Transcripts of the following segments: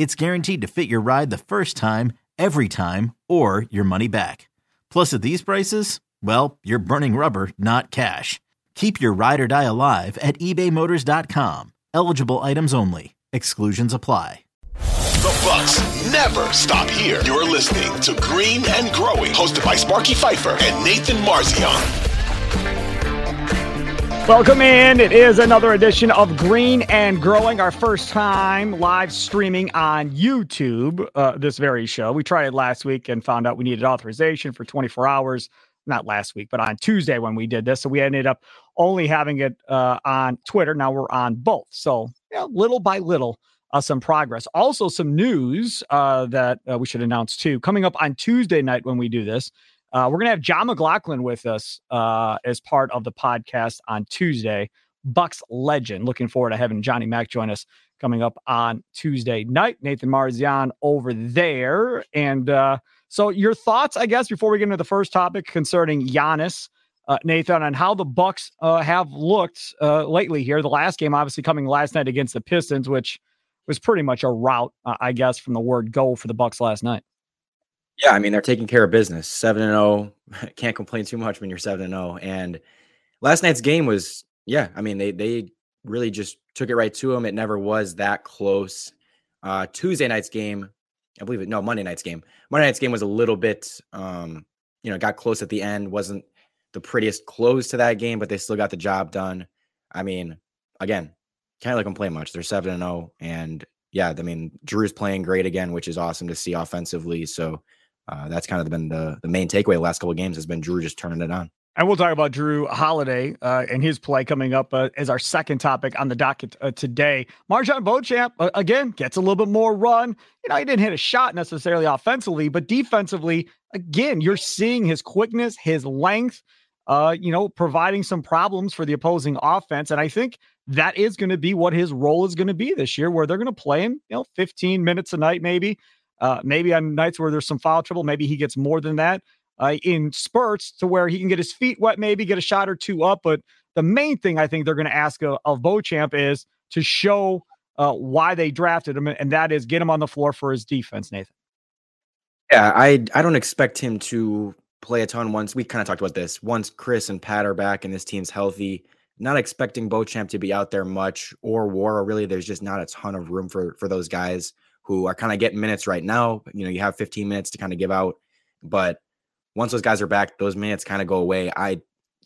it's guaranteed to fit your ride the first time, every time, or your money back. Plus, at these prices, well, you're burning rubber, not cash. Keep your ride or die alive at ebaymotors.com. Eligible items only. Exclusions apply. The Bucks never stop here. You're listening to Green and Growing, hosted by Sparky Fifer and Nathan Marzion. Welcome in. It is another edition of Green and Growing, our first time live streaming on YouTube. Uh, this very show. We tried it last week and found out we needed authorization for 24 hours. Not last week, but on Tuesday when we did this. So we ended up only having it uh, on Twitter. Now we're on both. So, little by little, uh, some progress. Also, some news uh, that uh, we should announce too. Coming up on Tuesday night when we do this, uh, we're going to have Jon McGlocklin with us uh, as part of the podcast on Tuesday. Bucks legend. Looking forward to having Johnny Mack join us coming up on Tuesday night. Nathan Marzion over there. And uh, so, your thoughts, I guess, before we get into the first topic concerning Giannis, uh, Nathan, on how the Bucks uh, have looked uh, lately here. The last game, obviously, coming last night against the Pistons, which was pretty much a rout, I guess, from the word go for the Bucks last night. Yeah, I mean they're taking care of business. Seven and zero, can't complain too much when you're seven and zero. And last night's game was, yeah, I mean they they really just took it right to them. It never was that close. Uh, Tuesday night's game, I believe it. No, Monday night's game. Monday night's game was a little bit, um, you know, got close at the end. wasn't the prettiest close to that game, but they still got the job done. I mean, again, can't really complain much. They're seven and zero, and yeah, I mean, Jrue's playing great again, which is awesome to see offensively. So uh, that's kind of been the, the main takeaway the last couple of games has been Jrue just turning it on. And we'll talk about Jrue Holiday uh, and his play coming up uh, as our second topic on the docket uh, today. MarJon Beauchamp, uh, again, gets a little bit more run. You know, he didn't hit a shot necessarily offensively, but defensively, again, you're seeing his quickness, his length, uh, you know, providing some problems for the opposing offense. And I think that is going to be what his role is going to be this year, where they're going to play him, you know, 15 minutes a night, maybe. Uh, maybe on nights where there's some foul trouble, maybe he gets more than that uh, in spurts to where he can get his feet wet, maybe get a shot or two up. But the main thing I think they're going to ask of, of Beauchamp is to show uh, why they drafted him, and that is get him on the floor for his defense, Nathan. Yeah, I I don't expect him to play a ton once we kind of talked about this. Once Khris and Pat are back and this team's healthy, not expecting Beauchamp to be out there much or Nwora. Really, there's just not a ton of room for for those guys who are kind of getting minutes right now. You know, you have 15 minutes to kind of give out, but once those guys are back, those minutes kind of go away. I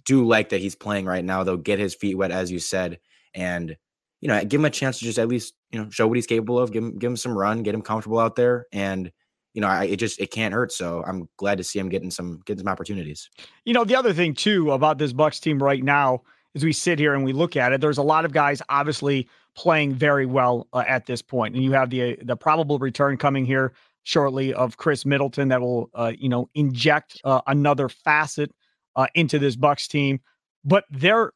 do like that he's playing right now, though. Get his feet wet, as you said, and you know, give him a chance to just at least you know show what he's capable of. Give him give him some run, get him comfortable out there, and you know, I, it just it can't hurt. So I'm glad to see him getting some getting some opportunities. You know, the other thing too about this Bucks team right now, as we sit here and we look at it, there's a lot of guys obviously playing very well uh, at this point. And you have the the probable return coming here shortly of Khris Middleton that will uh, you know inject uh, another facet uh, into this Bucks team. But they're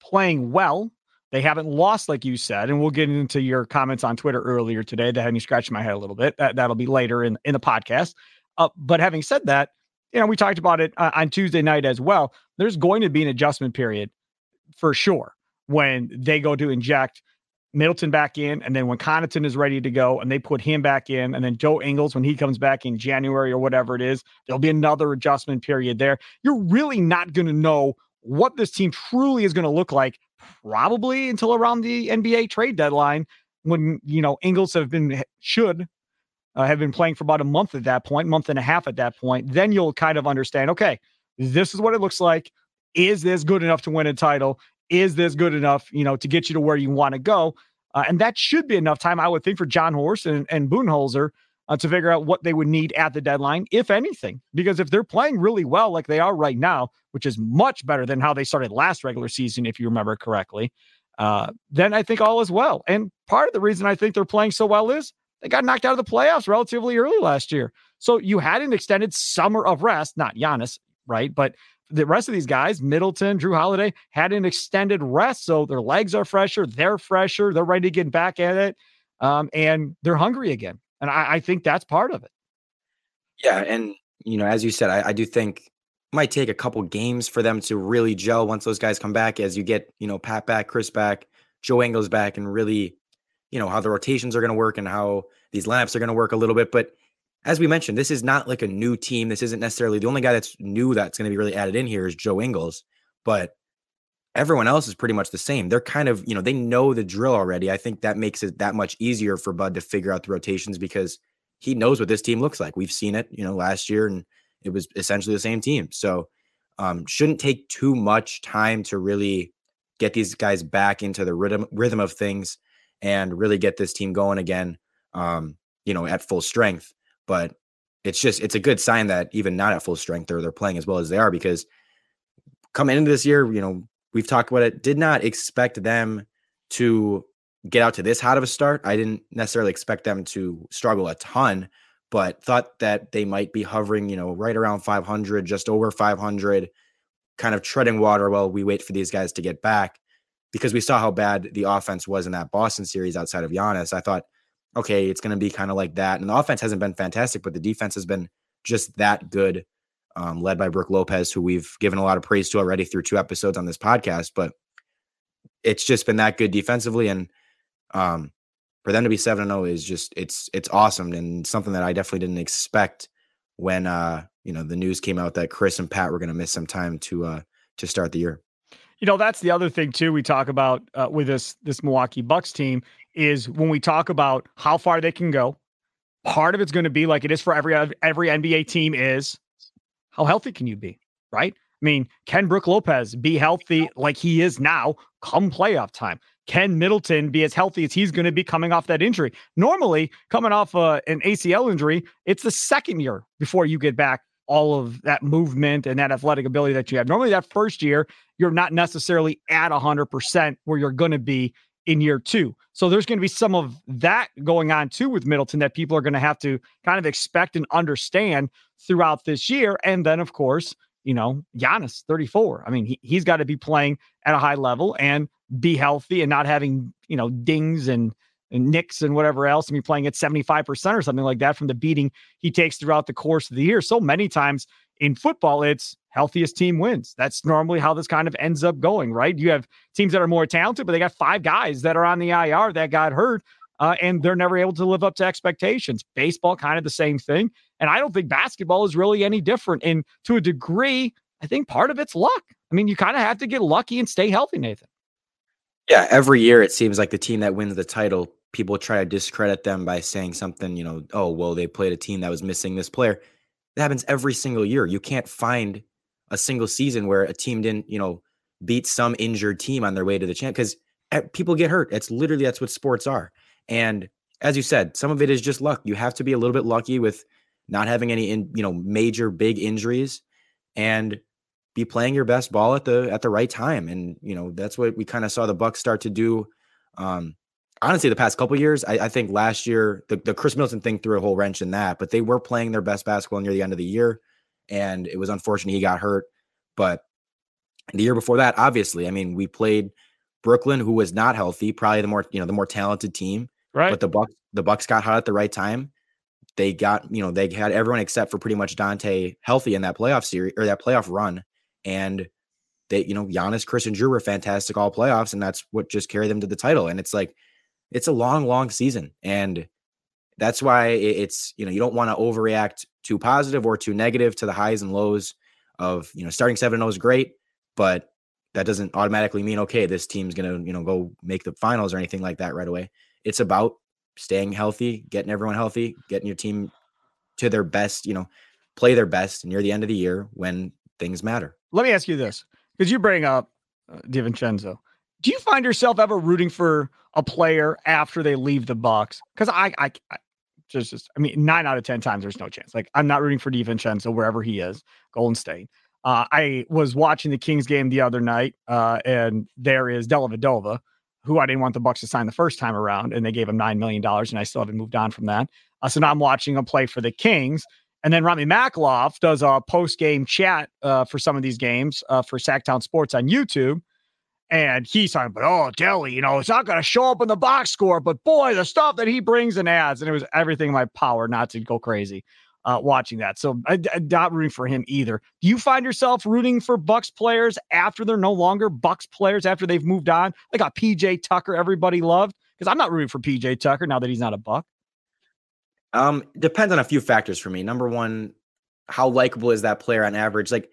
playing well. They haven't lost, like you said, and we'll get into your comments on Twitter earlier today that had me scratching my head a little bit. That that'll be later in in the podcast. Uh, but having said that, you know we talked about it uh, on Tuesday night as well. There's going to be an adjustment period for sure when they go to inject Middleton back in, and then when Connaughton is ready to go, and they put him back in, and then Joe Ingles when he comes back in January or whatever it is, there'll be another adjustment period there. You're really not going to know what this team truly is going to look like probably until around the NBA trade deadline when you know Ingles have been should uh, have been playing for about a month at that point, month and a half at that point, then you'll kind of understand. Okay, this is what it looks like. Is this good enough to win a title? Is this good enough, you know, to get you to where you want to go? Uh, and that should be enough time, I would think, for Jon Horst and, and Budenholzer uh, to figure out what they would need at the deadline, if anything. Because if they're playing really well like they are right now, which is much better than how they started last regular season, if you remember correctly, uh, then I think all is well. And part of the reason I think they're playing so well is they got knocked out of the playoffs relatively early last year. So you had an extended summer of rest, not Giannis, right? But the rest of these guys, Middleton, Jrue Holiday, had an extended rest. So their legs are fresher, they're fresher, they're ready to get back at it. Um, and they're hungry again. And I, I, think that's part of it. Yeah. And, you know, as you said, I, I do think might take a couple games for them to really gel once those guys come back as you get, you know, Pat back, Khris back, Joe Ingles back, and really, you know, how the rotations are going to work and how these lineups are going to work a little bit. But as we mentioned, this is not like a new team. This isn't necessarily the only guy that's new that's going to be really added in here is Joe Ingles, but everyone else is pretty much the same. They're kind of, you know, they know the drill already. I think that makes it that much easier for Bud to figure out the rotations because he knows what this team looks like. We've seen it, you know, last year and it was essentially the same team. So, um, shouldn't take too much time to really get these guys back into the rhythm rhythm of things and really get this team going again. Um, you know, at full strength. But it's just it's a good sign that even not at full strength, they're they're playing as well as they are because coming into this year, you know, we've talked about it, did not expect them to get out to this hot of a start. I didn't necessarily expect them to struggle a ton, but thought that they might be hovering, you know, right around 500, just over 500, kind of treading water while we wait for these guys to get back because we saw how bad the offense was in that Boston series outside of Giannis. I thought okay, it's going to be kind of like that. And the offense hasn't been fantastic, but the defense has been just that good, um, led by Brook Lopez, who we've given a lot of praise to already through two episodes on this podcast. But it's just been that good defensively, and um, for them to be 7 0 is just it's it's awesome and something that I definitely didn't expect when uh, you know the news came out that Khris and Pat were going to miss some time to uh, to start the year. You know, that's the other thing too. We talk about uh, with this this Milwaukee Bucks team is when we talk about how far they can go. Part of it's going to be like it is for every every NBA team is how healthy can you be, right? I mean, can Brook Lopez be healthy like he is now come playoff time? Can Middleton be as healthy as he's going to be coming off that injury? Normally, coming off uh, an ACL injury, it's the second year before you get back all of that movement and that athletic ability that you have. Normally, that first year, you're not necessarily at 100% where you're going to be in year two. So there's going to be some of that going on too with Middleton that people are going to have to kind of expect and understand throughout this year. And then, of course, you know, Giannis, 34. I mean, he, he's got to be playing at a high level and be healthy and not having, you know, dings and, and nicks and whatever else and be playing at 75% or something like that from the beating he takes throughout the course of the year. So many times in football, it's healthiest team wins. That's normally how this kind of ends up going, right? You have teams that are more talented, but they got five guys that are on the IR that got hurt, uh, and they're never able to live up to expectations. Baseball, kind of the same thing. And I don't think basketball is really any different. And to a degree, I think part of it's luck. I mean, you kind of have to get lucky and stay healthy, Nathan. Yeah, every year it seems like the team that wins the title, people try to discredit them by saying something, you know, oh, well, they played a team that was missing this player. That happens every single year. You can't find a single season where a team didn't, you know, beat some injured team on their way to the champ because people get hurt. It's literally that's what sports are. And as you said, some of it is just luck. You have to be a little bit lucky with not having any, in, you know, major big injuries, and be playing your best ball at the at the right time. And you know that's what we kind of saw the Bucks start to do. Um, honestly, the past couple years, I, I, think last year the, the Khris Middleton thing threw a whole wrench in that, but they were playing their best basketball near the end of the year and it was unfortunate he got hurt. But the year before that, obviously, I mean, we played Brooklyn, who was not healthy, probably the more you know the more talented team. Right. But the Bucks, the Bucks got hot at the right time. They got you know they had everyone except for pretty much Dante healthy in that playoff series or that playoff run, and they you know Giannis, Khris, and Jrue were fantastic all playoffs, and that's what just carried them to the title. And it's like it's a long, long season, and that's why it's you know you don't want to overreact too positive or too negative to the highs and lows of you know starting 7-0 is great but that doesn't automatically mean okay this team's going to you know go make the finals or anything like that right away it's about staying healthy, getting everyone healthy, getting your team to their best, you know, play their best near the end of the year when things matter. Let me ask you this because you bring up uh, DiVincenzo. Do you find yourself ever rooting for a player after they leave the Bucks? Because I, I, I just, just, I mean, nine out of ten times there's no chance. Like I'm not rooting for DiVincenzo wherever he is, Golden State. Uh, I was watching the Kings game the other night, uh, and there is Dellavedova, who I didn't want the Bucks to sign the first time around, and they gave him nine million dollars, and I still haven't moved on from that. Uh, so now I'm watching him play for the Kings, and then Rami Makloff does a post game chat uh, for some of these games uh, for Sacktown Sports on YouTube. And he's talking about, oh, Delly, you know, it's not going to show up in the box score, but boy, the stuff that he brings and adds. And it was everything in my power not to go crazy uh, watching that. So I, am not rooting for him either. Do you find yourself rooting for Bucks players after they're no longer Bucks players after they've moved on? Like got PJ Tucker, everybody loved. Because I'm not rooting for PJ Tucker now that he's not a Buck. Um, depends on a few factors for me. Number one, how likable is that player on average? Like,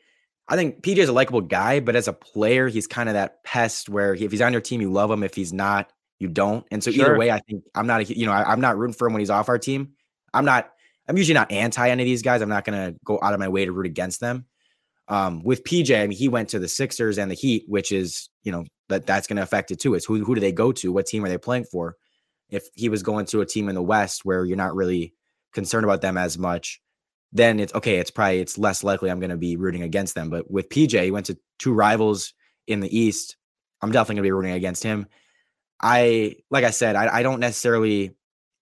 I think PJ is a likable guy, but as a player, he's kind of that pest where he, if he's on your team, you love him. If he's not, you don't. And so sure. either way, I think I'm not a you know I, I'm not rooting for him when he's off our team. I'm not. I'm usually not anti any of these guys. I'm not going to go out of my way to root against them. Um, with PJ, I mean, he went to the Sixers and the Heat, which is you know that that's going to affect it too. It's who who do they go to? What team are they playing for? if he was going to a team in the West where you're not really concerned about them as much, then it's okay. It's probably it's less likely I'm going to be rooting against them. But with PJ, he went to two rivals in the East. I'm definitely going to be rooting against him. I like I said, I, I don't necessarily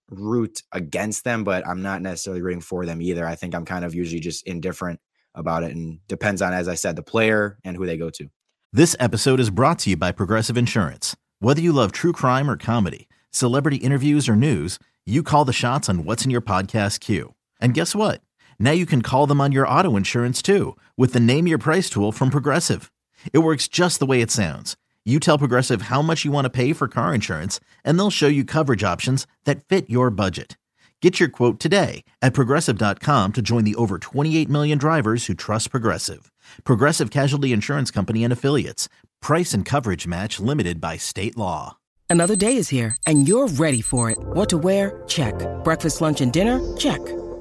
root against them, but I'm not necessarily rooting for them either. I think I'm kind of usually just indifferent about it and depends on, as I said, the player and who they go to. This episode is brought to you by Progressive Insurance. Whether you love true crime or comedy celebrity interviews, or news, you call the shots on what's in your podcast queue. And guess what? Now you can call them on your auto insurance too with the Name Your Price tool from Progressive. It works just the way it sounds. You tell Progressive how much you want to pay for car insurance, and they'll show you coverage options that fit your budget. Get your quote today at progressive.com to join the over 28 million drivers who trust Progressive. Progressive Casualty Insurance Company and Affiliates. Price and coverage match limited by state law. Another day is here, and you're ready for it. What to wear? Check. Breakfast, lunch, and dinner? Check.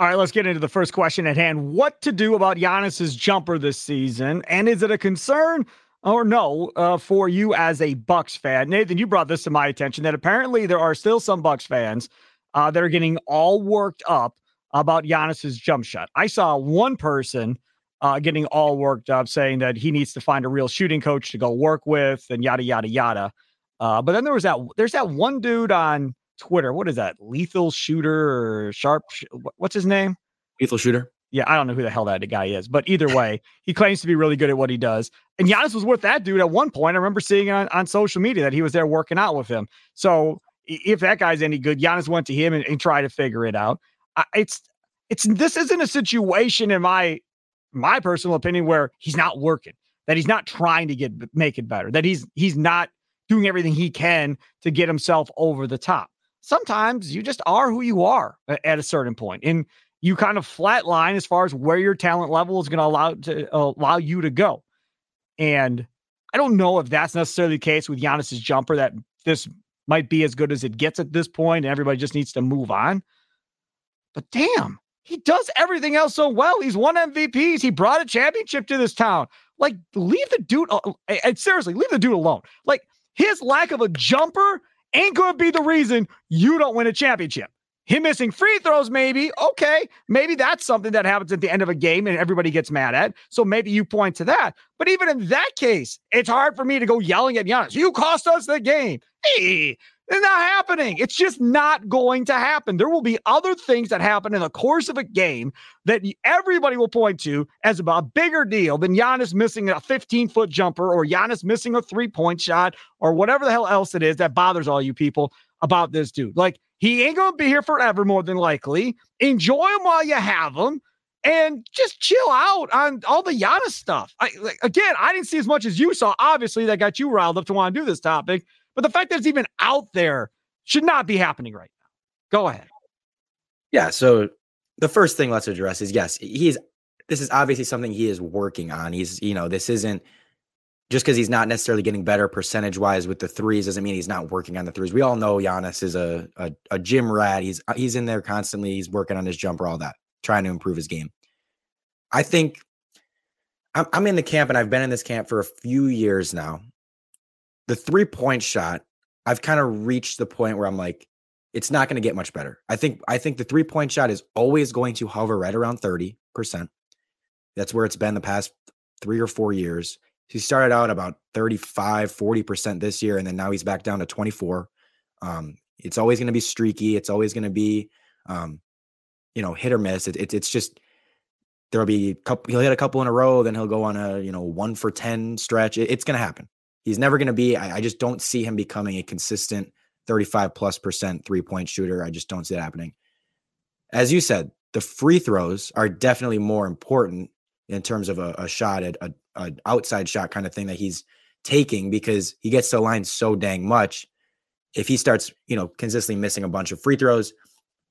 All right, let's get into the first question at hand. What to do about Giannis's jumper this season? And is it a concern or no uh, for you as a Bucks fan? Nathan, you brought this to my attention that apparently there are still some Bucks fans uh, that are getting all worked up about Giannis's jump shot. I saw one person uh, getting all worked up, saying that he needs to find a real shooting coach to go work with, and yada yada yada. Uh, but then there was that there's that one dude on Twitter. What is that? Lethal shooter or sharp? What's his name? Lethal shooter. Yeah, I don't know who the hell that guy is, but either way, he claims to be really good at what he does. And Giannis was with that dude at one point. I remember seeing on, on social media that he was there working out with him. So if that guy's any good, Giannis went to him and, and tried to figure it out. I, it's it's this isn't a situation in my my personal opinion where he's not working, that he's not trying to get make it better, that he's he's not doing everything he can to get himself over the top. Sometimes you just are who you are at a certain point, and you kind of flatline as far as where your talent level is going to allow to uh, allow you to go. And I don't know if that's necessarily the case with Giannis's jumper. That this might be as good as it gets at this point, and everybody just needs to move on. But damn, he does everything else so well. He's won MVPs. He brought a championship to this town. Like, leave the dude. And seriously, leave the dude alone. Like, his lack of a jumper ain't going to be the reason you don't win a championship. Him missing free throws, maybe. Okay. Maybe that's something that happens at the end of a game and everybody gets mad at. So maybe you point to that. But even in that case, it's hard for me to go yelling at Giannis. You cost us the game. Hey, it's not happening. It's just not going to happen. There will be other things that happen in the course of a game that everybody will point to as a bigger deal than Giannis missing a 15 foot jumper or Giannis missing a three point shot or whatever the hell else it is that bothers all you people about this dude. Like, he ain't going to be here forever, more than likely. Enjoy him while you have him. and just chill out on all the Giannis stuff. I, like, again, I didn't see as much as you saw. Obviously, that got you riled up to want to do this topic. But the fact that it's even out there should not be happening right now. Go ahead. Yeah. So the first thing let's address is yes, he's this is obviously something he is working on. He's, you know, this isn't just because he's not necessarily getting better percentage wise with the threes doesn't mean he's not working on the threes. We all know Giannis is a, a a gym rat. He's he's in there constantly. He's working on his jumper, all that, trying to improve his game. I think I'm, I'm in the camp, and I've been in this camp for a few years now. The three point shot, I've kind of reached the point where I'm like, it's not going to get much better. I think I think the three point shot is always going to hover right around 30%. That's where it's been the past 3 or 4 years. He started out about 35, 40% this year and then now he's back down to 24. Um, it's always going to be streaky, it's always going to be um, you know, hit or miss. It, it, it's just there'll be a couple he'll hit a couple in a row then he'll go on a, you know, 1 for 10 stretch. It, it's going to happen. He's never going to be I, I just don't see him becoming a consistent 35 plus percent three point shooter. I just don't see it happening. As you said, the free throws are definitely more important in terms of a, a shot at a, a, outside shot kind of thing that he's taking because he gets to the line so dang much. If he starts, you know, consistently missing a bunch of free throws,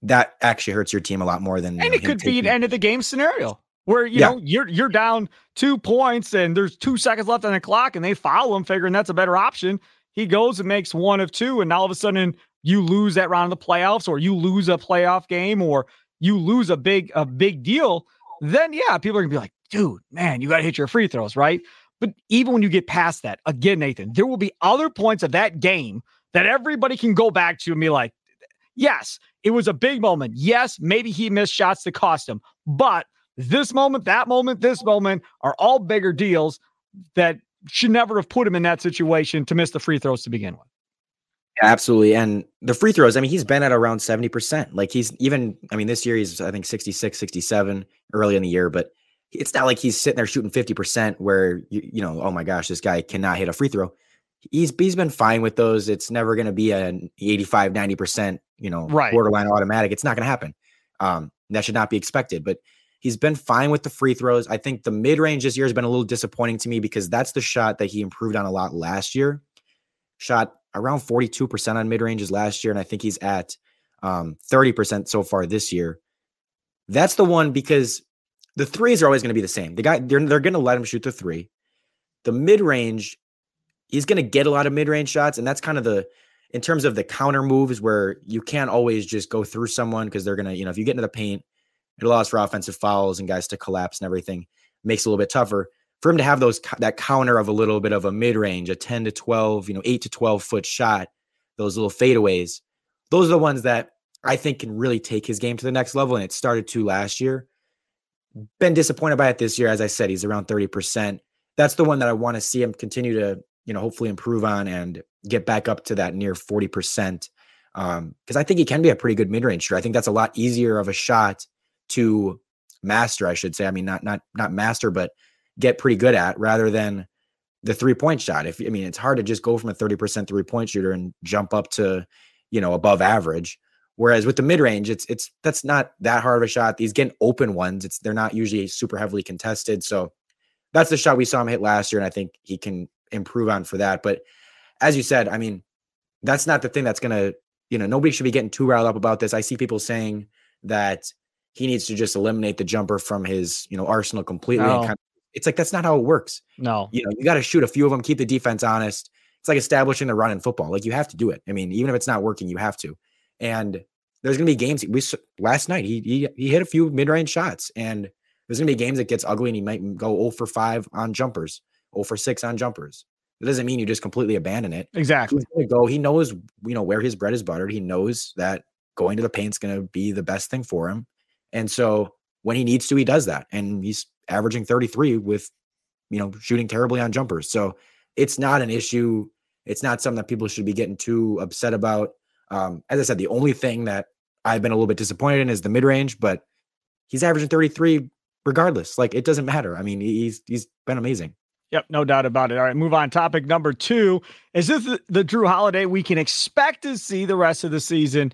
that actually hurts your team a lot more than. And know, it could be an end of the game scenario where you yeah. know you're you're down two points and there's two seconds left on the clock and they foul him, figuring that's a better option. He goes and makes one of two, and all of a sudden you lose that round of the playoffs, or you lose a playoff game, or you lose a big a big deal. Then yeah, people are gonna be like, dude, man, you gotta hit your free throws, right? But even when you get past that, again, Nathan, there will be other points of that game that everybody can go back to and be like, yes, it was a big moment. Yes, maybe he missed shots that cost him, but this moment, that moment, this moment are all bigger deals that should never have put him in that situation to miss the free throws to begin with. Absolutely. And the free throws, I mean, he's been at around 70%. Like he's even, I mean, this year he's, I think, 66, 67 early in the year, but it's not like he's sitting there shooting 50% where, you, you know, oh my gosh, this guy cannot hit a free throw. He's, he's been fine with those. It's never going to be an 85, 90%, you know, right. borderline automatic. It's not going to happen. Um, that should not be expected. But He's been fine with the free throws. I think the mid range this year has been a little disappointing to me because that's the shot that he improved on a lot last year. Shot around 42% on mid ranges last year. And I think he's at um, 30% so far this year. That's the one because the threes are always going to be the same. The guy, they're, they're going to let him shoot the three. The mid range, he's going to get a lot of mid range shots. And that's kind of the, in terms of the counter moves where you can't always just go through someone because they're going to, you know, if you get into the paint, it allows for offensive fouls and guys to collapse and everything. Makes it a little bit tougher for him to have those that counter of a little bit of a mid range, a 10 to 12, you know, 8 to 12 foot shot, those little fadeaways. Those are the ones that I think can really take his game to the next level. And it started to last year. Been disappointed by it this year. As I said, he's around 30%. That's the one that I want to see him continue to, you know, hopefully improve on and get back up to that near 40%. Um, because I think he can be a pretty good mid range shooter. I think that's a lot easier of a shot to master, I should say. I mean, not not not master, but get pretty good at rather than the three point shot. If I mean, it's hard to just go from a 30% three point shooter and jump up to, you know, above average. Whereas with the mid range, it's it's that's not that hard of a shot. These getting open ones, it's they're not usually super heavily contested. So that's the shot we saw him hit last year, and I think he can improve on for that. But as you said, I mean, that's not the thing that's gonna, you know, nobody should be getting too riled up about this. I see people saying that he needs to just eliminate the jumper from his you know arsenal completely. No. Kind of, it's like that's not how it works. No, you know you got to shoot a few of them, keep the defense honest. It's like establishing the run in football. Like you have to do it. I mean, even if it's not working, you have to. And there's gonna be games. We last night he he he hit a few mid range shots, and there's gonna be games that gets ugly, and he might go 0 for five on jumpers, 0 for six on jumpers. It doesn't mean you just completely abandon it. Exactly. He's gonna go. He knows, you know, where his bread is buttered. He knows that going to the paint's going to be the best thing for him. And so when he needs to, he does that. And he's averaging 33 with, you know, shooting terribly on jumpers. So it's not an issue. It's not something that people should be getting too upset about. Um, as I said, the only thing that I've been a little bit disappointed in is the mid range, but he's averaging 33 regardless. Like it doesn't matter. I mean, he's he's been amazing. Yep, no doubt about it. All right, move on. Topic number two is this the, the Jrue Holiday we can expect to see the rest of the season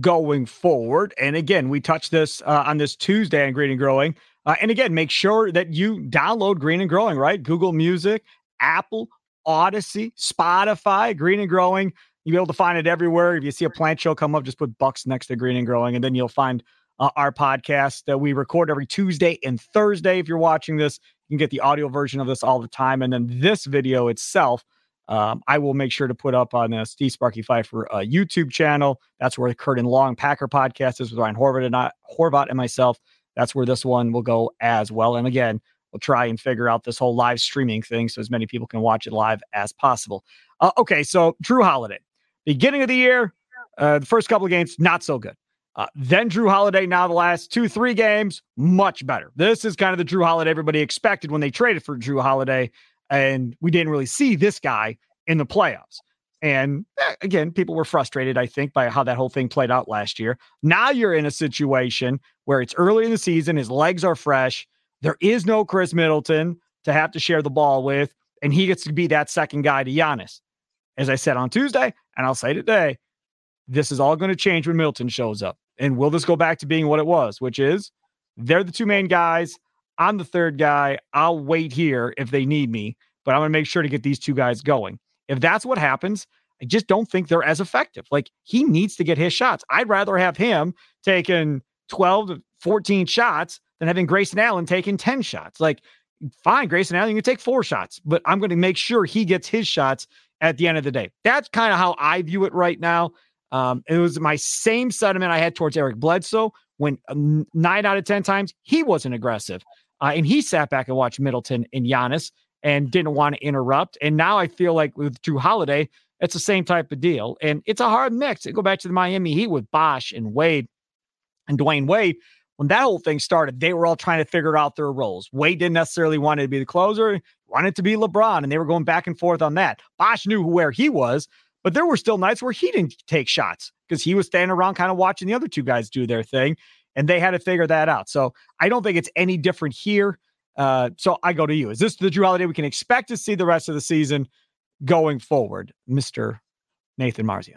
going forward. And again, we touched this uh, on this Tuesday on Green and Growing. Uh, and again, make sure that you download Green and Growing, right? Google Music, Apple, Audacy, Spotify, Green and Growing. You'll be able to find it everywhere. If you see a plant show come up, just put Bucks next to Green and Growing, and then you'll find uh, our podcast that we record every Tuesday and Thursday. If you're watching this, you can get the audio version of this all the time. And then this video itself, um, I will make sure to put up on the Steve Sparky Fifer uh, YouTube channel. That's where the Curt and Long Packer podcast is with Ryan Horvat and I, Horvat and myself. That's where this one will go as well. And again, we'll try and figure out this whole live streaming thing so as many people can watch it live as possible. Uh, okay, so Jrue Holiday, beginning of the year, uh, the first couple of games, not so good. Uh, then Jrue Holiday, now the last two, three games, much better. This is kind of the Jrue Holiday everybody expected when they traded for Jrue Holiday. And we didn't really see this guy in the playoffs. And eh, again, people were frustrated, I think, by how that whole thing played out last year. Now you're in a situation where it's early in the season, his legs are fresh. There is no Khris Middleton to have to share the ball with, and he gets to be that second guy to Giannis. As I said on Tuesday, and I'll say today, this is all going to change when Middleton shows up. And will this go back to being what it was, which is they're the two main guys. I'm the third guy. I'll wait here if they need me, but I'm going to make sure to get these two guys going. If that's what happens, I just don't think they're as effective. Like he needs to get his shots. I'd rather have him taking 12 to 14 shots than having Grayson Allen taking 10 shots. Like, fine, Grayson Allen, you can take four shots, but I'm going to make sure he gets his shots at the end of the day. That's kind of how I view it right now. Um, it was my same sentiment I had towards Eric Bledsoe when um, nine out of 10 times he wasn't aggressive. Uh, and he sat back and watched Middleton and Giannis and didn't want to interrupt. And now I feel like with Jrue Holiday, it's the same type of deal. And it's a hard mix. Go back to the Miami Heat with Bosh and Wade and Dwyane Wade. When that whole thing started, they were all trying to figure out their roles. Wade didn't necessarily want to be the closer, wanted to be LeBron, and they were going back and forth on that. Bosh knew where he was, but there were still nights where he didn't take shots because he was standing around kind of watching the other two guys do their thing. And they had to figure that out. So I don't think it's any different here. Uh, so I go to you. Is this the Jrue Holiday we can expect to see the rest of the season going forward, Mr. Nathan Marzion?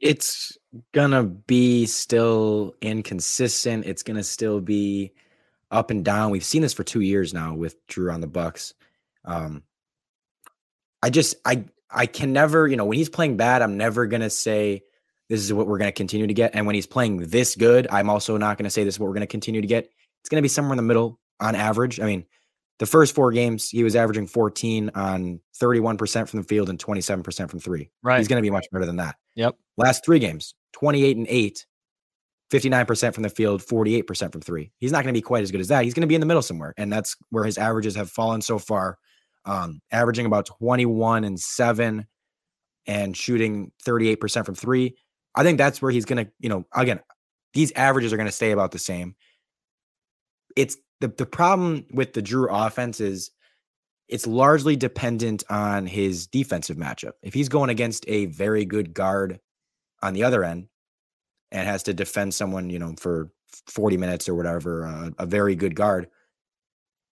It's gonna be still inconsistent. It's gonna still be up and down. We've seen this for two years now with Jrue on the Bucks. Um, I just I I can never, you know, when he's playing bad, I'm never gonna say this is what we're gonna continue to get. And when he's playing this good, I'm also not gonna say this is what we're gonna continue to get. It's gonna be somewhere in the middle on average. I mean, the first four games, he was averaging 14 on 31% from the field and 27% from three. Right. He's gonna be much better than that. Yep. Last three games, 28 and 8, 59% from the field, 48% from three. He's not going to be quite as good as that. He's going to be in the middle somewhere. And that's where his averages have fallen so far, um, averaging about 21 and 7 and shooting 38% from three. I think that's where he's going to, you know, again, these averages are going to stay about the same. It's the, the problem with the Jrue offense is it's largely dependent on his defensive matchup. If he's going against a very good guard on the other end and has to defend someone, you know, for 40 minutes or whatever, uh, a very good guard,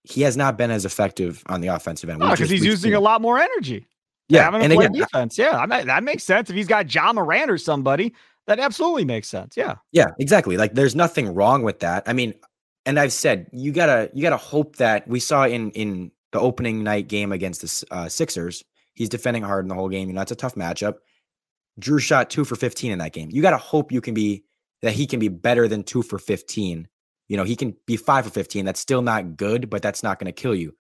he has not been as effective on the offensive end. because he's using a lot more energy. Yeah, having and again, defense. Yeah, I mean, that makes sense. If he's got Ja Morant or somebody, that absolutely makes sense. Yeah. Yeah, exactly. Like there's nothing wrong with that. I mean, and I've said you gotta you gotta hope that we saw in in the opening night game against the uh, Sixers. He's defending hard in the whole game. You know, it's a tough matchup. Jrue shot two for 15 in that game. You got to hope you can be that he can be better than two for 15. You know, he can be five for 15. That's still not good, but that's not to kill you.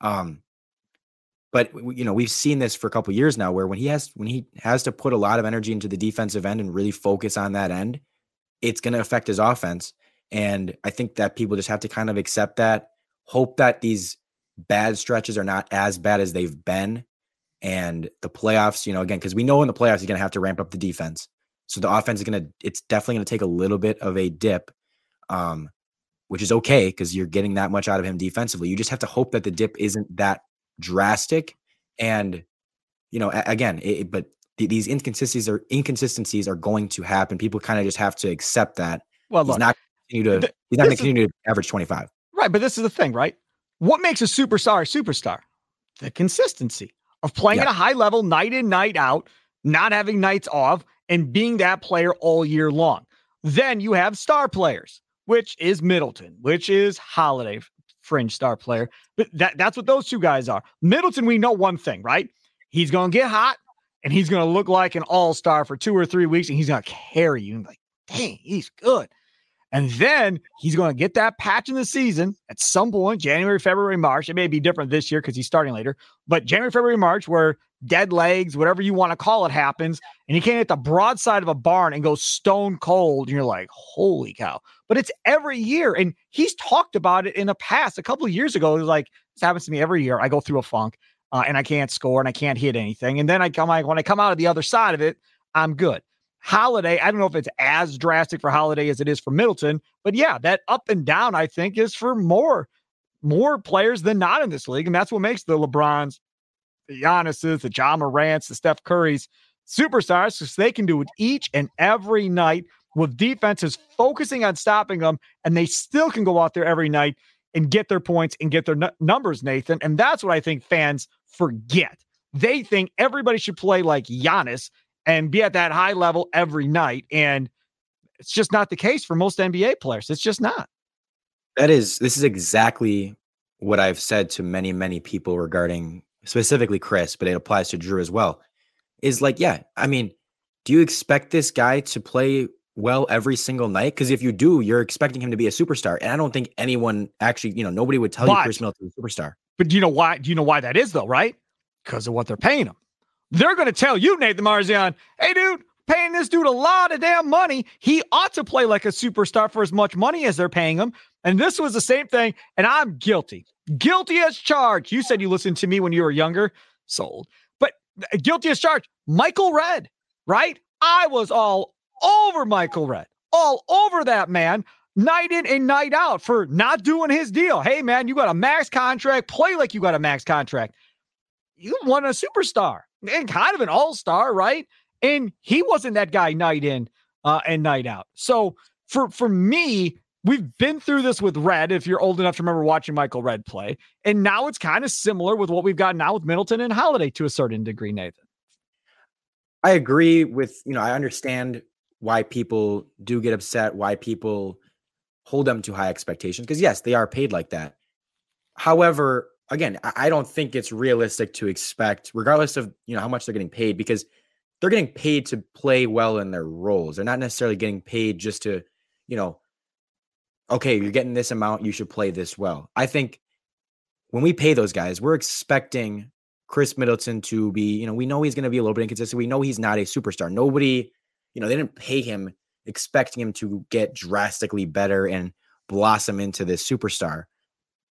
Um, but you know, we've seen this for a couple years now where when he has when he has to put a lot of energy into the defensive end and really focus on that end, it's going to affect his offense. And I think that people just have to kind of accept that, hope that these bad stretches are not as bad as they've been. And the playoffs, you know, again, because we know in the playoffs he's going to have to ramp up the defense. So the offense is gonna it's definitely gonna take a little bit of a dip. Um, which is okay because you're getting that much out of him defensively. You just have to hope that the dip isn't that drastic. And you know, again, it, but th- these inconsistencies are inconsistencies are going to happen. People kind of just have to accept that. Well, he's look, not continue to he's not going to continue to average 25. Right, but this is the thing, right? What makes a superstar a superstar? The consistency of playing Yeah. at a high level night in, night out, not having nights off, and being that player all year long. Then you have star players, which is Middleton, which is Holiday, fringe star player. But that, that's what those two guys are. Middleton, we know one thing, right? He's going to get hot and he's going to look like an all star for two or three weeks and he's going to carry you. And like, dang, he's good. And then he's going to get that patch in the season at some point, January, February, March. It may be different this year because he's starting later, but January, February, March, where dead legs, whatever you want to call it, happens, and he can't hit the broadside of a barn and go stone cold. And you're like, holy cow. But it's every year. And he's talked about it in the past. A couple of years ago, it was like, this happens to me every year. I go through a funk uh, and I can't score and I can't hit anything. And then I come like, when I come out of the other side of it, I'm good. Holiday, I don't know if it's as drastic for Holiday as it is for Middleton, but yeah, that up and down, I think, is for more more players than not in this league. And that's what makes the LeBrons, the Giannis's, the Ja Morant's, the Steph Curry's superstars, because they can do it each and every night with defenses focusing on stopping them, and they still can go out there every night and get their points and get their nu- numbers, Nathan. And that's what I think fans forget. They think everybody should play like Giannis and be at that high level every night. And it's just not the case for most NBA players. It's just not. That is this is exactly what I've said to many many people regarding specifically Khris, but it applies to Jrue as well. Is like, yeah, I mean, do you expect this guy to play well every single night? Because if you do, you're expecting him to be a superstar. And I don't think anyone actually, you know, nobody would tell you But- Khris Middleton's a superstar. But do you know why? Do you know why that is though, right? Because of what they're paying him. They're going to tell you, Nathan Marzion, hey, dude, paying this dude a lot of damn money. He ought to play like a superstar for as much money as they're paying him. And this was the same thing. And I'm guilty, guilty as charged. You said you listened to me when you were younger, sold, but uh, guilty as charged. Michael Redd, right? I was all over Michael Redd, all over that man night in and night out for not doing his deal. Hey, man, you got a max contract. Play like you got a max contract. You want a superstar and kind of an all star, right? And he wasn't that guy night in uh, and night out. So for for me, we've been through this with Redd. If you're old enough to remember watching Michael Redd play, and now it's kind of similar with what we've got now with Middleton and Holiday to a certain degree, Nathan. I agree with, you know, I understand why people do get upset, why people hold them to high expectations. Because yes, they are paid like that. However, again, I don't think it's realistic to expect, regardless of you know how much they're getting paid, because they're getting paid to play well in their roles. They're not necessarily getting paid just to, you know, okay, you're getting this amount, you should play this well. I think when we pay those guys, we're expecting Khris Middleton to be, you know, we know he's going to be a little bit inconsistent. We know he's not a superstar. Nobody, you know, they didn't pay him expecting him to get drastically better and blossom into this superstar.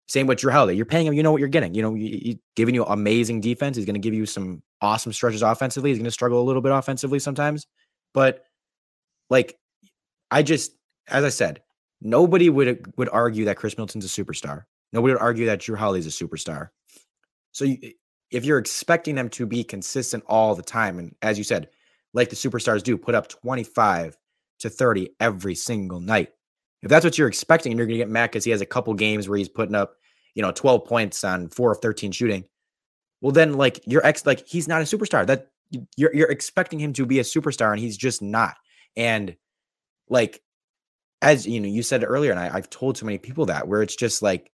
Same with Jrue Holiday. You're paying him, you know what you're getting. You know, he- he- giving you amazing defense. He's going to give you some awesome stretches offensively. He's going to struggle a little bit offensively sometimes. But like, I just, as I said, nobody would uh, would argue that Khris Milton's a superstar. Nobody would argue that Jrue Holiday's a superstar. So you, if you're expecting them to be consistent all the time, and as you said, like the superstars do, put up 25 to 30 every single night. If that's what you're expecting, and you're going to get mad because he has a couple games where he's putting up, you know, 12 points on four of 13 shooting. Well, then like you're ex like he's not a superstar. That you're you're expecting him to be a superstar, and he's just not. And like as you know, you said earlier, and I, I've told so many people that where it's just like,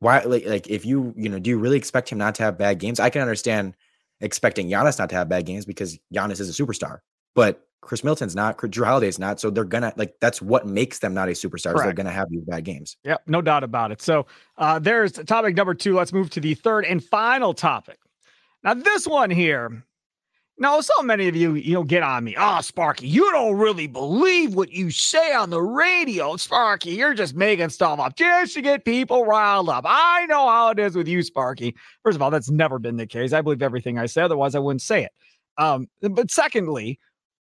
why like like if you you know, do you really expect him not to have bad games? I can understand expecting Giannis not to have bad games because Giannis is a superstar, but Khris Milton's not, Jrue Holiday's not. So they're gonna like that's what makes them not a superstar. They're gonna have these bad games. Yep, no doubt about it. So uh, there's topic number two. Let's move to the third and final topic. Now, this one here. Now, so many of you, you know, get on me. Oh, Sparky, you don't really believe what you say on the radio. Sparky, you're just making stuff up just to get people riled up. I know how it is with you, Sparky. First of all, that's never been the case. I believe everything I say, otherwise, I wouldn't say it. Um, but secondly,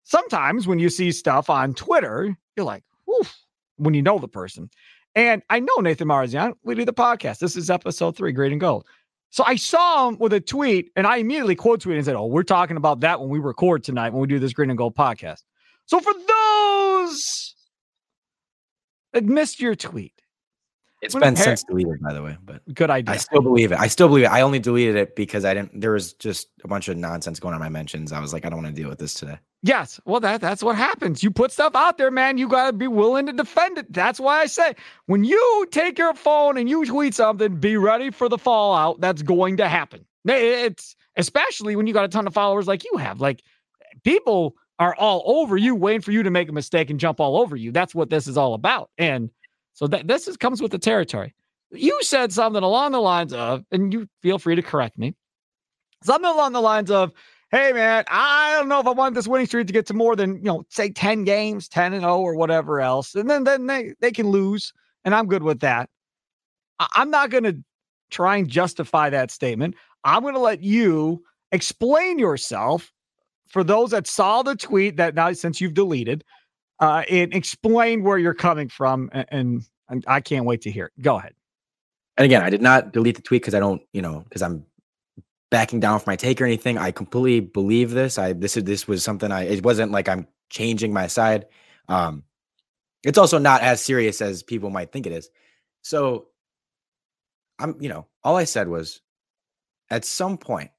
sometimes when you see stuff on Twitter, you're like, Oof, when you know the person. And I know Nathan Marzion. We do the podcast. This is episode three, Green and Gold. So I saw him with a tweet and I immediately quote tweeted and said, Oh, we're talking about that when we record tonight when we do this Green and Gold podcast. So for those that missed your tweet, it's been since deleted, by the way, but good idea. I still believe it. I still believe it. I only deleted it because I didn't. There was just a bunch of nonsense going on my mentions. I was like, I don't want to deal with this today. Yes, well, that that's what happens. You put stuff out there, man. You got to be willing to defend it. That's why I say when you take your phone and you tweet something, be ready for the fallout. That's going to happen. It's especially when you got a ton of followers like you have. Like people are all over you, waiting for you to make a mistake and jump all over you. That's what this is all about. And so that this is, comes with the territory. You said something along the lines of, and you feel free to correct me, something along the lines of, hey man, I don't know if I want this winning streak to get to more than, you know, say 10 games, 10 and 0 or whatever else. And then then they, they can lose. And I'm good with that. I'm not gonna try and justify that statement. I'm gonna let you explain yourself for those that saw the tweet that now since you've deleted uh, and explain where you're coming from. And, and I can't wait to hear it. Go ahead. And again, I did not delete the tweet because I don't, you know, because I'm backing down from my take or anything. I completely believe this. I this is this was something I it wasn't like I'm changing my side. Um it's also not as serious as people might think it is. So I'm, you know, all I said was at some point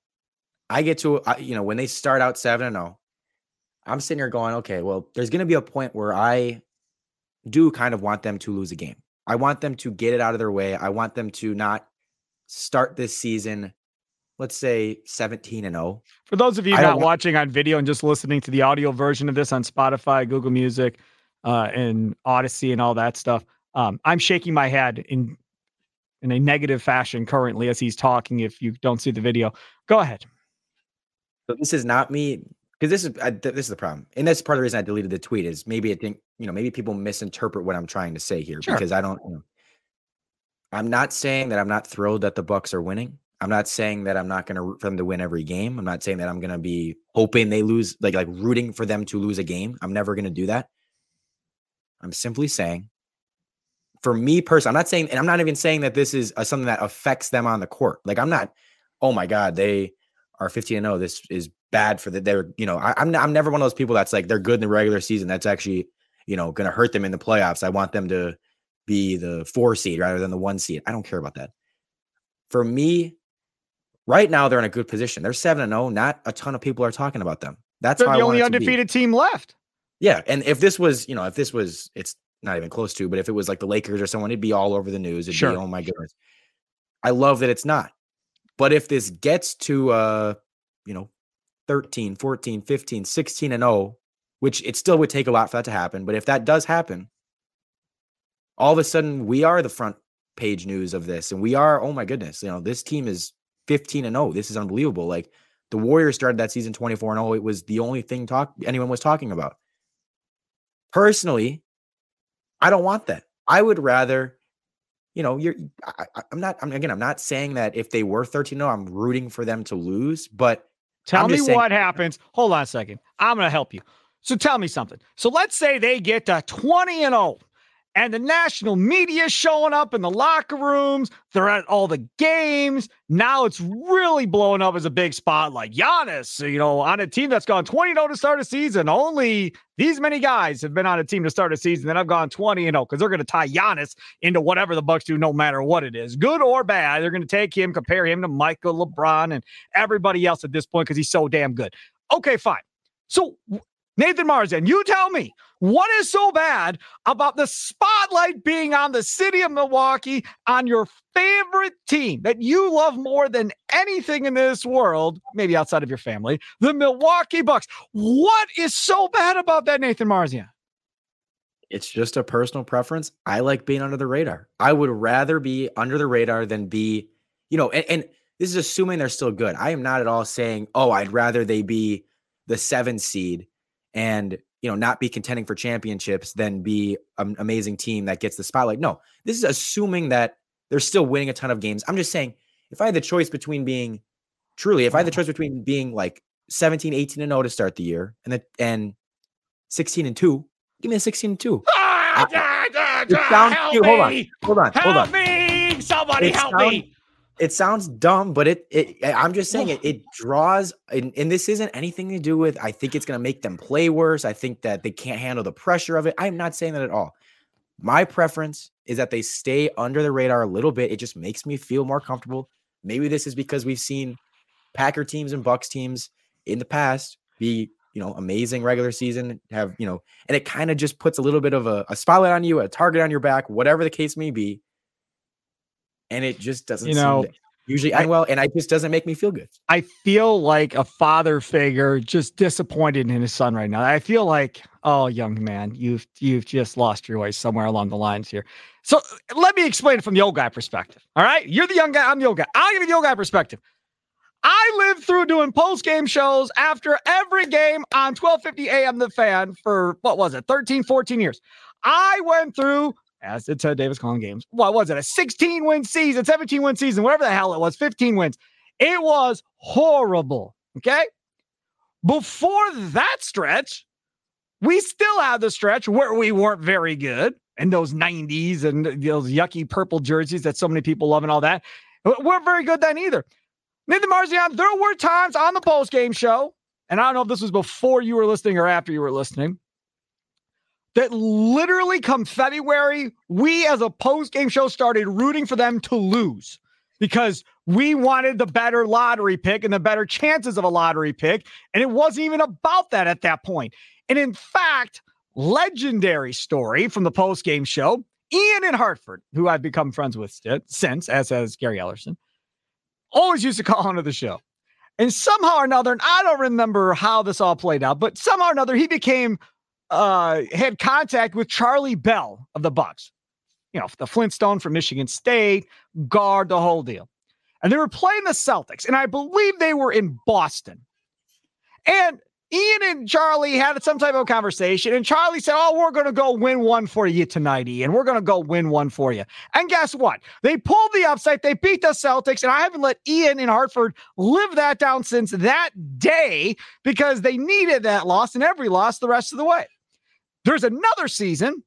I get to, you know, when they start out 7 and 0, I'm sitting here going, okay, well, there's going to be a point where I do kind of want them to lose a game. I want them to get it out of their way. I want them to not start this season, let's say 17 and 0. For those of you not watching on video and just listening to the audio version of this on Spotify, Google Music, uh, and Audacy and all that stuff, um, I'm shaking my head in in a negative fashion currently as he's talking. If you don't see the video, go ahead. So this is not me because this is I, this is the problem, and that's part of the reason I deleted the tweet. Is maybe it didn't, you know, maybe people misinterpret what I'm trying to say here sure. because I don't. You know, I'm not saying that I'm not thrilled that the Bucks are winning. I'm not saying that I'm not going to root for them to win every game. I'm not saying that I'm going to be hoping they lose, like like rooting for them to lose a game. I'm never going to do that. I'm simply saying, for me personally, I'm not saying, and I'm not even saying that this is a, something that affects them on the court. Like I'm not. Oh my God, they are 15 and 0. This is bad for that. They're, you know, I, I'm, I'm never one of those people that's like they're good in the regular season. That's actually, you know, going to hurt them in the playoffs. I want them to be the four seed rather than the one seed. I don't care about that. For me, right now they're in a good position. They're seven and zero. Oh, not a ton of people are talking about them. That's they're the only undefeated team left. Yeah, and if this was, you know, if this was, it's not even close to, but if it was like the Lakers or someone, it'd be all over the news. It'd sure. be, oh my goodness. I love that it's not. But if this gets to uh, you know, 13, 14, 15, 16 and 0, which it still would take a lot for that to happen. But if that does happen, all of a sudden we are the front page news of this. And we are, oh my goodness, you know, this team is 15 and 0. This is unbelievable. Like the Warriors started that season 24 and 0. It was the only thing talk anyone was talking about. Personally, I don't want that. I would rather, you know, you're I, am not I'm again, I'm not saying that if they were 13 0, I'm rooting for them to lose, but Tell me saying- what happens. Hold on a second. I'm going to help you. So tell me something. So let's say they get to 20 and 0 and the national media showing up in the locker rooms. They're at all the games. Now it's really blowing up as a big spotlight. Giannis, you know, on a team that's gone 20 0 to start a season. Only these many guys have been on a team to start a season that have gone 20 0 because they're going to tie Giannis into whatever the Bucks do, no matter what it is, good or bad. They're going to take him, compare him to Michael LeBron and everybody else at this point because he's so damn good. Okay, fine. So Nathan Marzion, you tell me what is so bad about the spotlight being on the city of Milwaukee on your favorite team that you love more than anything in this world, maybe outside of your family, the Milwaukee Bucks. What is so bad about that, Nathan Marzion? It's just a personal preference. I like being under the radar. I would rather be under the radar than be, you know, and, and this is assuming they're still good. I am not at all saying, oh, I'd rather they be the seven seed and you know not be contending for championships than be an amazing team that gets the spotlight. No, this is assuming that they're still winning a ton of games. I'm just saying if I had the choice between being truly, if I had the choice between being like 17, 18 and 0 to start the year and the, and 16 and 2. Give me a 16 and 2. Ah, It sounds help. Hold on. Hold on. Hold Help on. me! Somebody It help sound- me! It sounds dumb, but it, it I'm just saying it it draws and, and this isn't anything to do with I think it's gonna make them play worse. I think that they can't handle the pressure of it. I'm not saying that at all. My preference is that they stay under the radar a little bit. It just makes me feel more comfortable. Maybe this is because we've seen Packer teams and Bucks teams in the past be, you know, amazing regular season, have, you know, and it kind of just puts a little bit of a, a spotlight on you, a target on your back, whatever the case may be. And it just doesn't You know, to usually I- well. And it just doesn't make me feel good. I feel like a father figure just disappointed in his son right now. I feel like, oh, young man, you've you've just lost your way somewhere along the lines here. So uh, let me explain it from the old guy perspective. All right, you're the young guy. I'm the old guy. I'll give you the old guy perspective. I lived through doing post game shows after every game on 1250 AM The Fan for what was it, 13, 14 years. I went through, as did Ted Davis calling games, what was it, a 16 win season, 17 win season, whatever the hell it was, 15 wins. It was horrible. Okay. Before that stretch, we still had the stretch where we weren't very good and those 90s and those yucky purple jerseys that so many people love and all that. We weren't very good then either. Nathan Marzion, there were times on the post game show, and I don't know if this was before you were listening or after you were listening, that literally come February, we as a post game show started rooting for them to lose because we wanted the better lottery pick and the better chances of a lottery pick. And it wasn't even about that at that point. And in fact, legendary story from the post game show Ian in Hartford, who I've become friends with since, as has Gary Ellerson, always used to call onto the show. And somehow or another, and I don't remember how this all played out, but somehow or another, he became uh had contact with Charlie Bell of the Bucks. You know, the Flintstone from Michigan State, guard the whole deal. And they were playing the Celtics, and I believe they were in Boston. And Ian and Charlie had some type of conversation, and Charlie said, Oh, we're going to go win one for you tonight, Ian. We're going to go win one for you. And guess what? They pulled the upset. They beat the Celtics, and I haven't let Ian in Hartford live that down since that day because they needed that loss and every loss the rest of the way. There's another season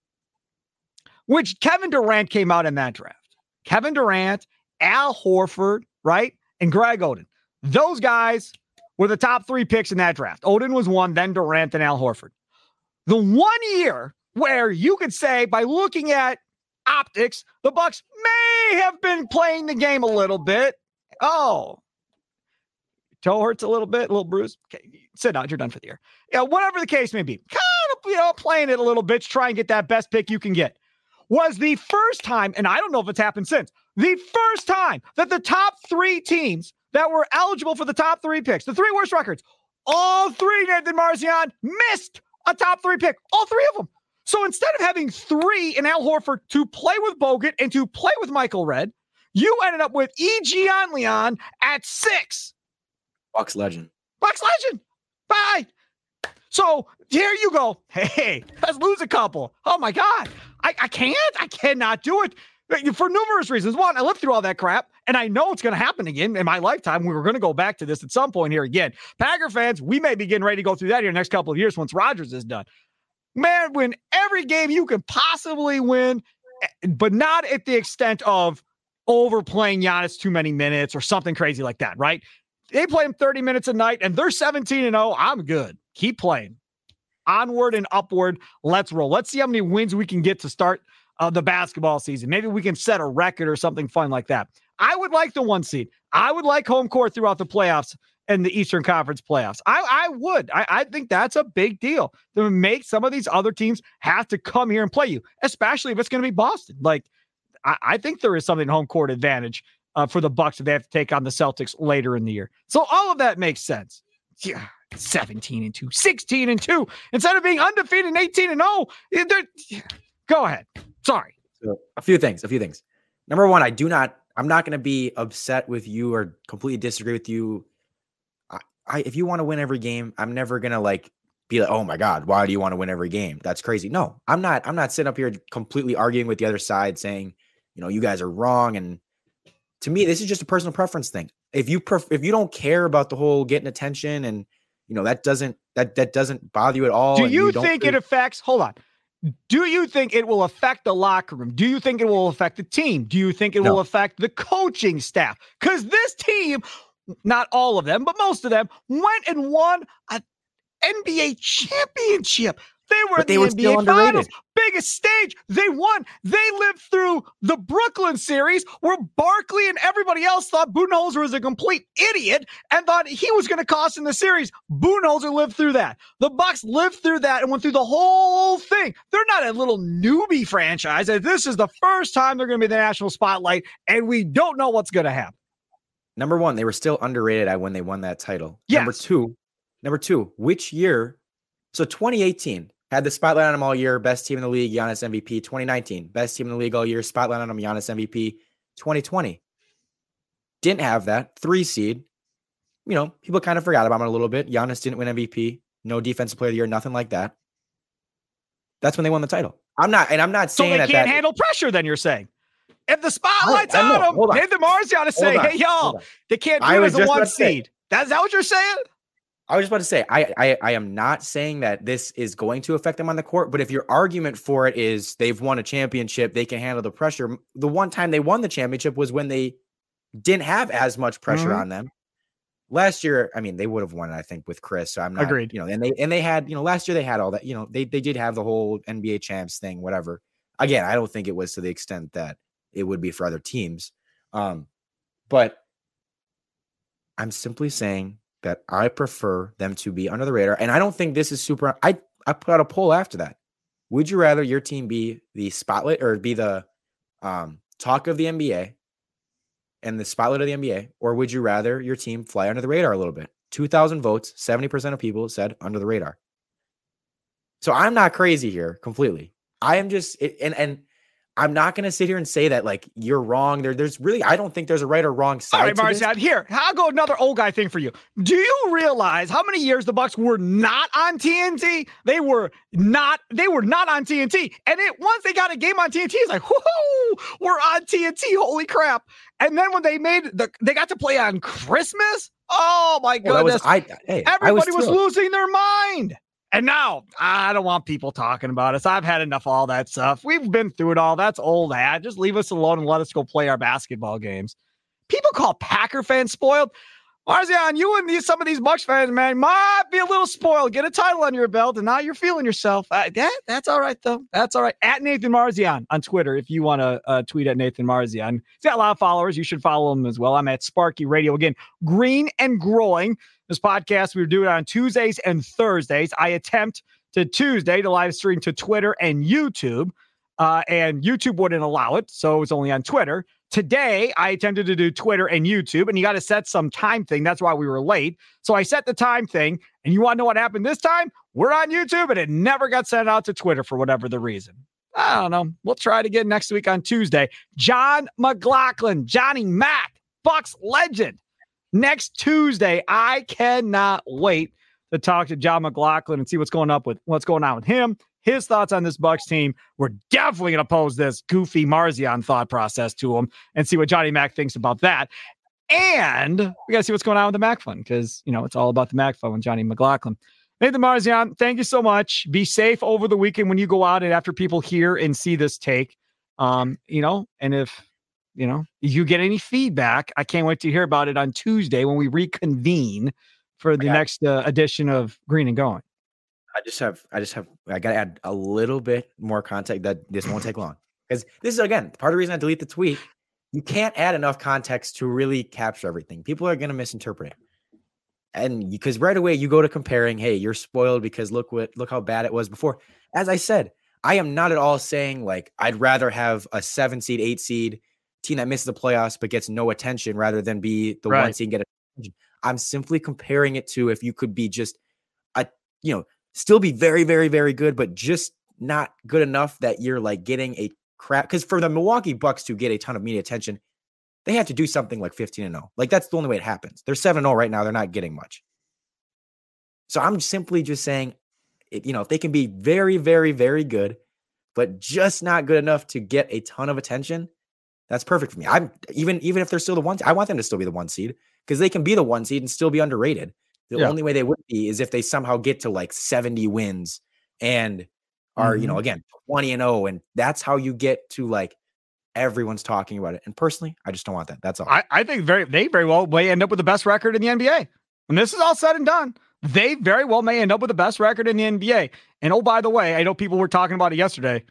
which Kevin Durant came out in that draft. Kevin Durant, Al Horford, right? And Greg Oden. Those guys were the top three picks in that draft. Oden was one, then Durant, and Al Horford. The one year where you could say, by looking at optics, the Bucks may have been playing the game a little bit. Oh, toe hurts a little bit, a little bruise. Okay, sit down. You're done for the year. Yeah, whatever the case may be, you know playing it a little bit to try and get that best pick you can get. Was the first time, and I don't know if it's happened since, the first time that the top three teams that were eligible for the top three picks, the three worst records, all three, Nathan Marzion, missed a top three pick. All three of them. So instead of having three in Al Horford to play with Bogut and to play with Michael Redd, you ended up with Yi Jianlian at six. Bucks legend. Bucks legend. Bye. So here you go. Hey, let's lose a couple. Oh my God. I, I can't. I cannot do it for numerous reasons. One, I lived through all that crap, and I know it's going to happen again in my lifetime. We were going to go back to this at some point here again. Packer fans, we may be getting ready to go through that here next couple of years once Rodgers is done. Man, win every game you can possibly win, eh, but not at the extent of overplaying Giannis too many minutes or something crazy like that, right? They play him 30 minutes a night and they're 17 and 0. I'm good. Keep playing. Onward and upward. Let's roll. Let's see how many wins we can get to start uh, the basketball season. Maybe we can set a record or something fun like that. I would like the one seed. I would like home court throughout the playoffs and the Eastern Conference playoffs. I, I would. I, I think that's a big deal to make some of these other teams have to come here and play you, especially if it's going to be Boston. Like, I, I think there is something home court advantage uh, for the Bucks if they have to take on the Celtics later in the year. So all of that makes sense. Yeah. 17 and 2, 16 and 2. Instead of being undefeated and 18 and 0, go ahead. Sorry. So a few things, a few things. Number one, I do not, I'm not going to be upset with you or completely disagree with you. I, I if you want to win every game, I'm never going to like be like, oh my God, why do you want to win every game? That's crazy. No, I'm not, I'm not sitting up here completely arguing with the other side saying, you know, you guys are wrong. And to me, this is just a personal preference thing. If you, pref- if you don't care about the whole getting attention and, you know that doesn't that that doesn't bother you at all. Do you, you think it affects? Hold on. Do you think it will affect the locker room? Do you think it will affect the team? Do you think it no. will affect the coaching staff? Because this team, not all of them, but most of them, went and won an NBA championship. They were but in the NBA Finals, underrated. biggest stage. They won. They lived through the Brooklyn series where Barkley and everybody else thought Budenholzer was a complete idiot and thought he was going to cost in the series. Budenholzer lived through that. The Bucks lived through that and went through the whole thing. They're not a little newbie franchise. This is the first time they're going to be the national spotlight, and we don't know what's going to happen. Number one, they were still underrated when they won that title. Yes. Number two, number two, which year? So 2018, had the spotlight on him all year. Best team in the league, Giannis MVP. 2019, best team in the league all year. Spotlight on him, Giannis MVP. 2020, didn't have that. Three seed. You know, people kind of forgot about him a little bit. Giannis didn't win MVP. No defensive player of the year, nothing like that. That's when they won the title. I'm not, and I'm not saying so they that can't that, handle pressure. Then you're saying if the spotlight's on them, Nathan Marzion to say, "Hey, y'all, they can't do it as a one seed." That's that what you're saying? I was just about to say, I, I I am not saying that this is going to affect them on the court, but if your argument for it is they've won a championship, they can handle the pressure. The one time they won the championship was when they didn't have as much pressure mm-hmm. on them. Last year, I mean, they would have won, I think, with Khris. So I'm not agreed. You know, and they and they had, you know, last year they had all that. You know, they they did have the whole NBA champs thing, whatever. Again, I don't think it was to the extent that it would be for other teams. Um, but I'm simply saying that I prefer them to be under the radar. And I don't think this is super. I I put out a poll after that. Would you rather your team be the spotlight or be the um, talk of the NBA and the spotlight of the NBA, or would you rather your team fly under the radar a little bit? Two thousand votes, seventy percent of people said under the radar. So I'm not crazy here completely. I am just and and I'm not going to sit here and say that like you're wrong. There, there's really, I don't think there's a right or wrong side. All right, Marzion, here, I'll go another old guy thing for you. Do you realize how many years the Bucks were not on TNT? They were not, they were not on TNT. And it once they got a game on TNT, it's like, whoo, we're on TNT. Holy crap. And then when they made the, they got to play on Christmas. Oh my goodness. Well, was, I, hey, Everybody was, was losing their mind. And now I don't want people talking about us. I've had enough of all that stuff. We've been through it all. That's old hat. Just leave us alone and let us go play our basketball games. People call Packer fans spoiled. Marzion, you and these, some of these Bucks fans, man, might be a little spoiled. Get a title on your belt, and now you're feeling yourself. Uh, that, that's all right, though. That's all right. At Nathan Marzion on Twitter, if you want to uh, tweet at Nathan Marzion, He's got a lot of followers. You should follow him as well. I'm at Sparky Radio. Again, green and growing. This podcast, we do it on Tuesdays and Thursdays. I attempt to Tuesday to live stream to Twitter and YouTube, uh, and YouTube wouldn't allow it. So it was only on Twitter. Today, I attempted to do Twitter and YouTube, and you got to set some time thing. That's why we were late. So I set the time thing, and you want to know what happened this time? We're on YouTube, and it never got sent out to Twitter for whatever the reason. I don't know. We'll try it again next week on Tuesday. Jon McGlocklin, Johnny Mack, Bucks legend. Next Tuesday, I cannot wait to talk to Jon McGlocklin and see what's going up with what's going on with him, his thoughts on this Bucks team. We're definitely going to pose this goofy Marzian thought process to him and see what Johnny Mack thinks about that. And we got to see what's going on with the MACC Fund because, you know, it's all about the MACC Fund with Johnny McGlocklin. Nathan Marzion, thank you so much. Be safe over the weekend when you go out and after people hear and see this take. Um, you know, and if you know you get any feedback, I can't wait to hear about it on Tuesday when we reconvene for the next uh, edition of Green and Growing. I just have, I just have, I got to add a little bit more context that this won't take long because this is again part of the reason I delete the tweet. You can't add enough context to really capture everything. People are going to misinterpret it, and because right away you go to comparing. Hey, you're spoiled because look what, look how bad it was before. As I said, I am not at all saying like I'd rather have a seven seed, eight seed team that misses the playoffs but gets no attention rather than be the right. one seed and get attention. I'm simply comparing it to if you could be just a you know still be very, very, very good, but just not good enough that you're like getting a crap. Because for the Milwaukee Bucks to get a ton of media attention, they have to do something like 15 and 0. Like that's the only way it happens. They're 7 0 right now. They're not getting much. So I'm simply just saying, you know, if they can be very, very, very good, but just not good enough to get a ton of attention, that's perfect for me. I'm even even if they're still the one, I want them to still be the one seed because they can be the one seed and still be underrated. The Yeah. only way they would be is if they somehow get to like 70 wins and are, you know, Mhm. again, 20 and 0. And that's how you get to like everyone's talking about it. And personally, I just don't want that. That's all. I, I think very they very well may end up with the best record in the NBA. When this is all said and done, they very well may end up with the best record in the NBA. And oh, by the way, I know people were talking about it yesterday.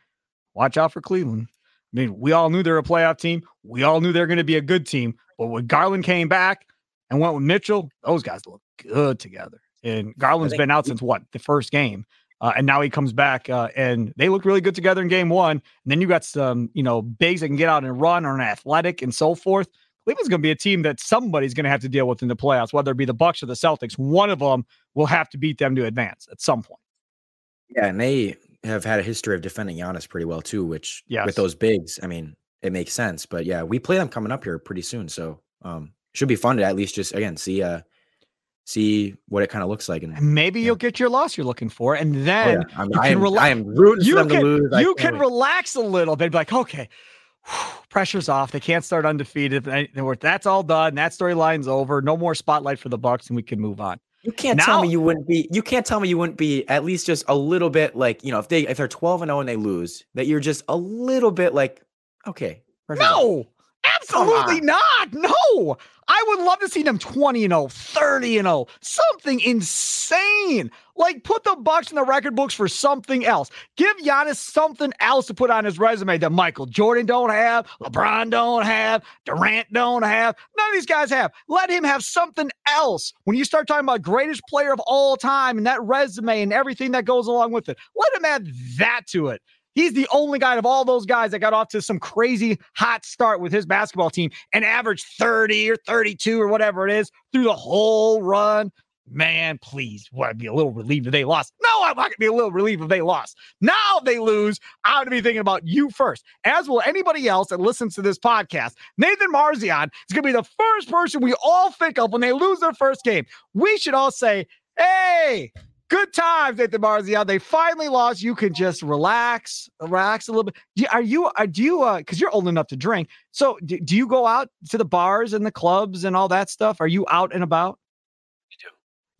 Watch out for Cleveland. I mean, we all knew they're a playoff team. We all knew they're going to be a good team. But when Garland came back and went with Mitchell, those guys look good together. And Garland's been out since what the first game. Uh, and now he comes back, uh, and they look really good together in game one. And then you got some, you know, bigs that can get out and run or an athletic and so forth. Cleveland's going to be a team that somebody's going to have to deal with in the playoffs, whether it be the Bucks or the Celtics. One of them will have to beat them to advance at some point. yeah. And they have had a history of defending Giannis pretty well too, which Yes. with those bigs, I mean, it makes sense. But yeah, we play them coming up here pretty soon. So um should be fun to at least just again see uh see what it kind of looks like. And And maybe Yeah. you'll get your loss you're looking for, and oh, then yeah, I'm, you I, can am, rela- I am rooting you for them can to lose. I you can't wait. relax a little. They'd be like, okay, pressure's off. They can't start undefeated. That's all done. That storyline's over. No more spotlight for the Bucks, and we can move on. You can't tell me you wouldn't be. You can't tell me you wouldn't be at least just a little bit like you know if they if they're twelve and zero and they lose that you're just a little bit like okay. pressure's off. Absolutely not. No, I would love to see them 20 and 0, 30 and 0, something insane. Like put the Bucks in the record books for something else. Give Giannis something else to put on his resume that Michael Jordan don't have, LeBron don't have, Durant don't have. None of these guys have. Let him have something else. When you start talking about greatest player of all time and that resume and everything that goes along with it, let him add that to it. He's the only guy of all those guys that got off to some crazy hot start with his basketball team and averaged 30 or 32 or whatever it is through the whole run. Man, please, what, I'd be a little relieved if they lost. No, I'm not going to be a little relieved if they lost. Now, if they lose, I'm going to be thinking about you first, as will anybody else that listens to this podcast. Nathan Marzion is going to be the first person we all think of when they lose their first game. We should all say, hey, Good times, Nathan Marzion. They finally lost. You can just relax, relax a little bit. Do, are you? Are, do you? Uh, because you're old enough to drink. So, do, do you go out to the bars and the clubs and all that stuff? Are you out and about? You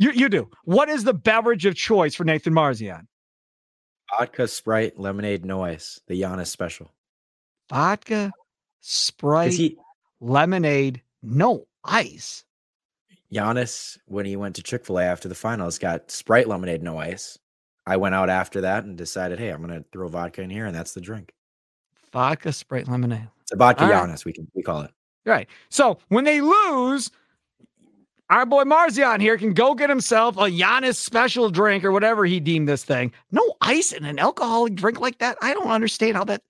do. You you do. What is the beverage of choice for Nathan Marzion? Vodka, Sprite, lemonade, no ice. The Giannis special. Vodka, Sprite, he lemonade, no ice. Giannis when he went to Chick Fil A after the finals got Sprite, lemonade, no ice. I went out after that and decided, hey, I'm gonna throw vodka in here, and that's the drink. Vodka, Sprite, lemonade. It's a vodka All right. Giannis. We can we call it. Right. So when they lose, our boy Marzion here can go get himself a Giannis special drink or whatever he deemed this thing. No ice in an alcoholic drink like that. I don't understand how that.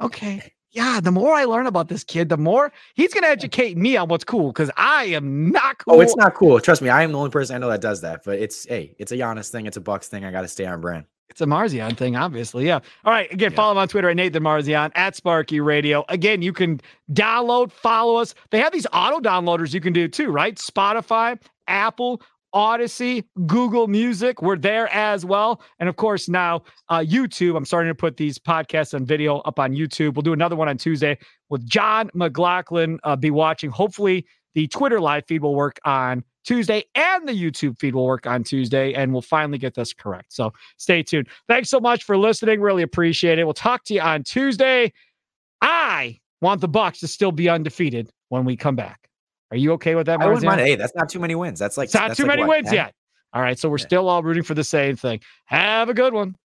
Okay. Yeah. The more I learn about this kid, the more he's going to educate me on what's cool because I am not cool. Oh, it's not cool. Trust me, I am the only person I know that does that. But it's hey, it's a Giannis thing. It's a Bucks thing. I got to stay on brand. It's a Marzion thing, obviously. Yeah. All right. Again, Yeah. follow him on Twitter at Nathan Marzion at Sparky Radio. Again, you can download, follow us. They have these auto downloaders you can do too, right? Spotify, Apple, Audacy, Google Music. We're there as well. And of course, now uh, YouTube. I'm starting to put these podcasts and video up on YouTube. We'll do another one on Tuesday with Jon McGlocklin. Uh, be watching. Hopefully, the Twitter live feed will work on Tuesday and the YouTube feed will work on Tuesday, and we'll finally get this correct. So stay tuned. Thanks so much for listening. Really appreciate it. We'll talk to you on Tuesday. I want the Bucks to still be undefeated when we come back. Are you okay with that, I wouldn't mind. Hey, that's not too many wins. That's like It's not that's too like many what, wins 10? yet. All right, so we're Yeah. still all rooting for the same thing. Have a good one.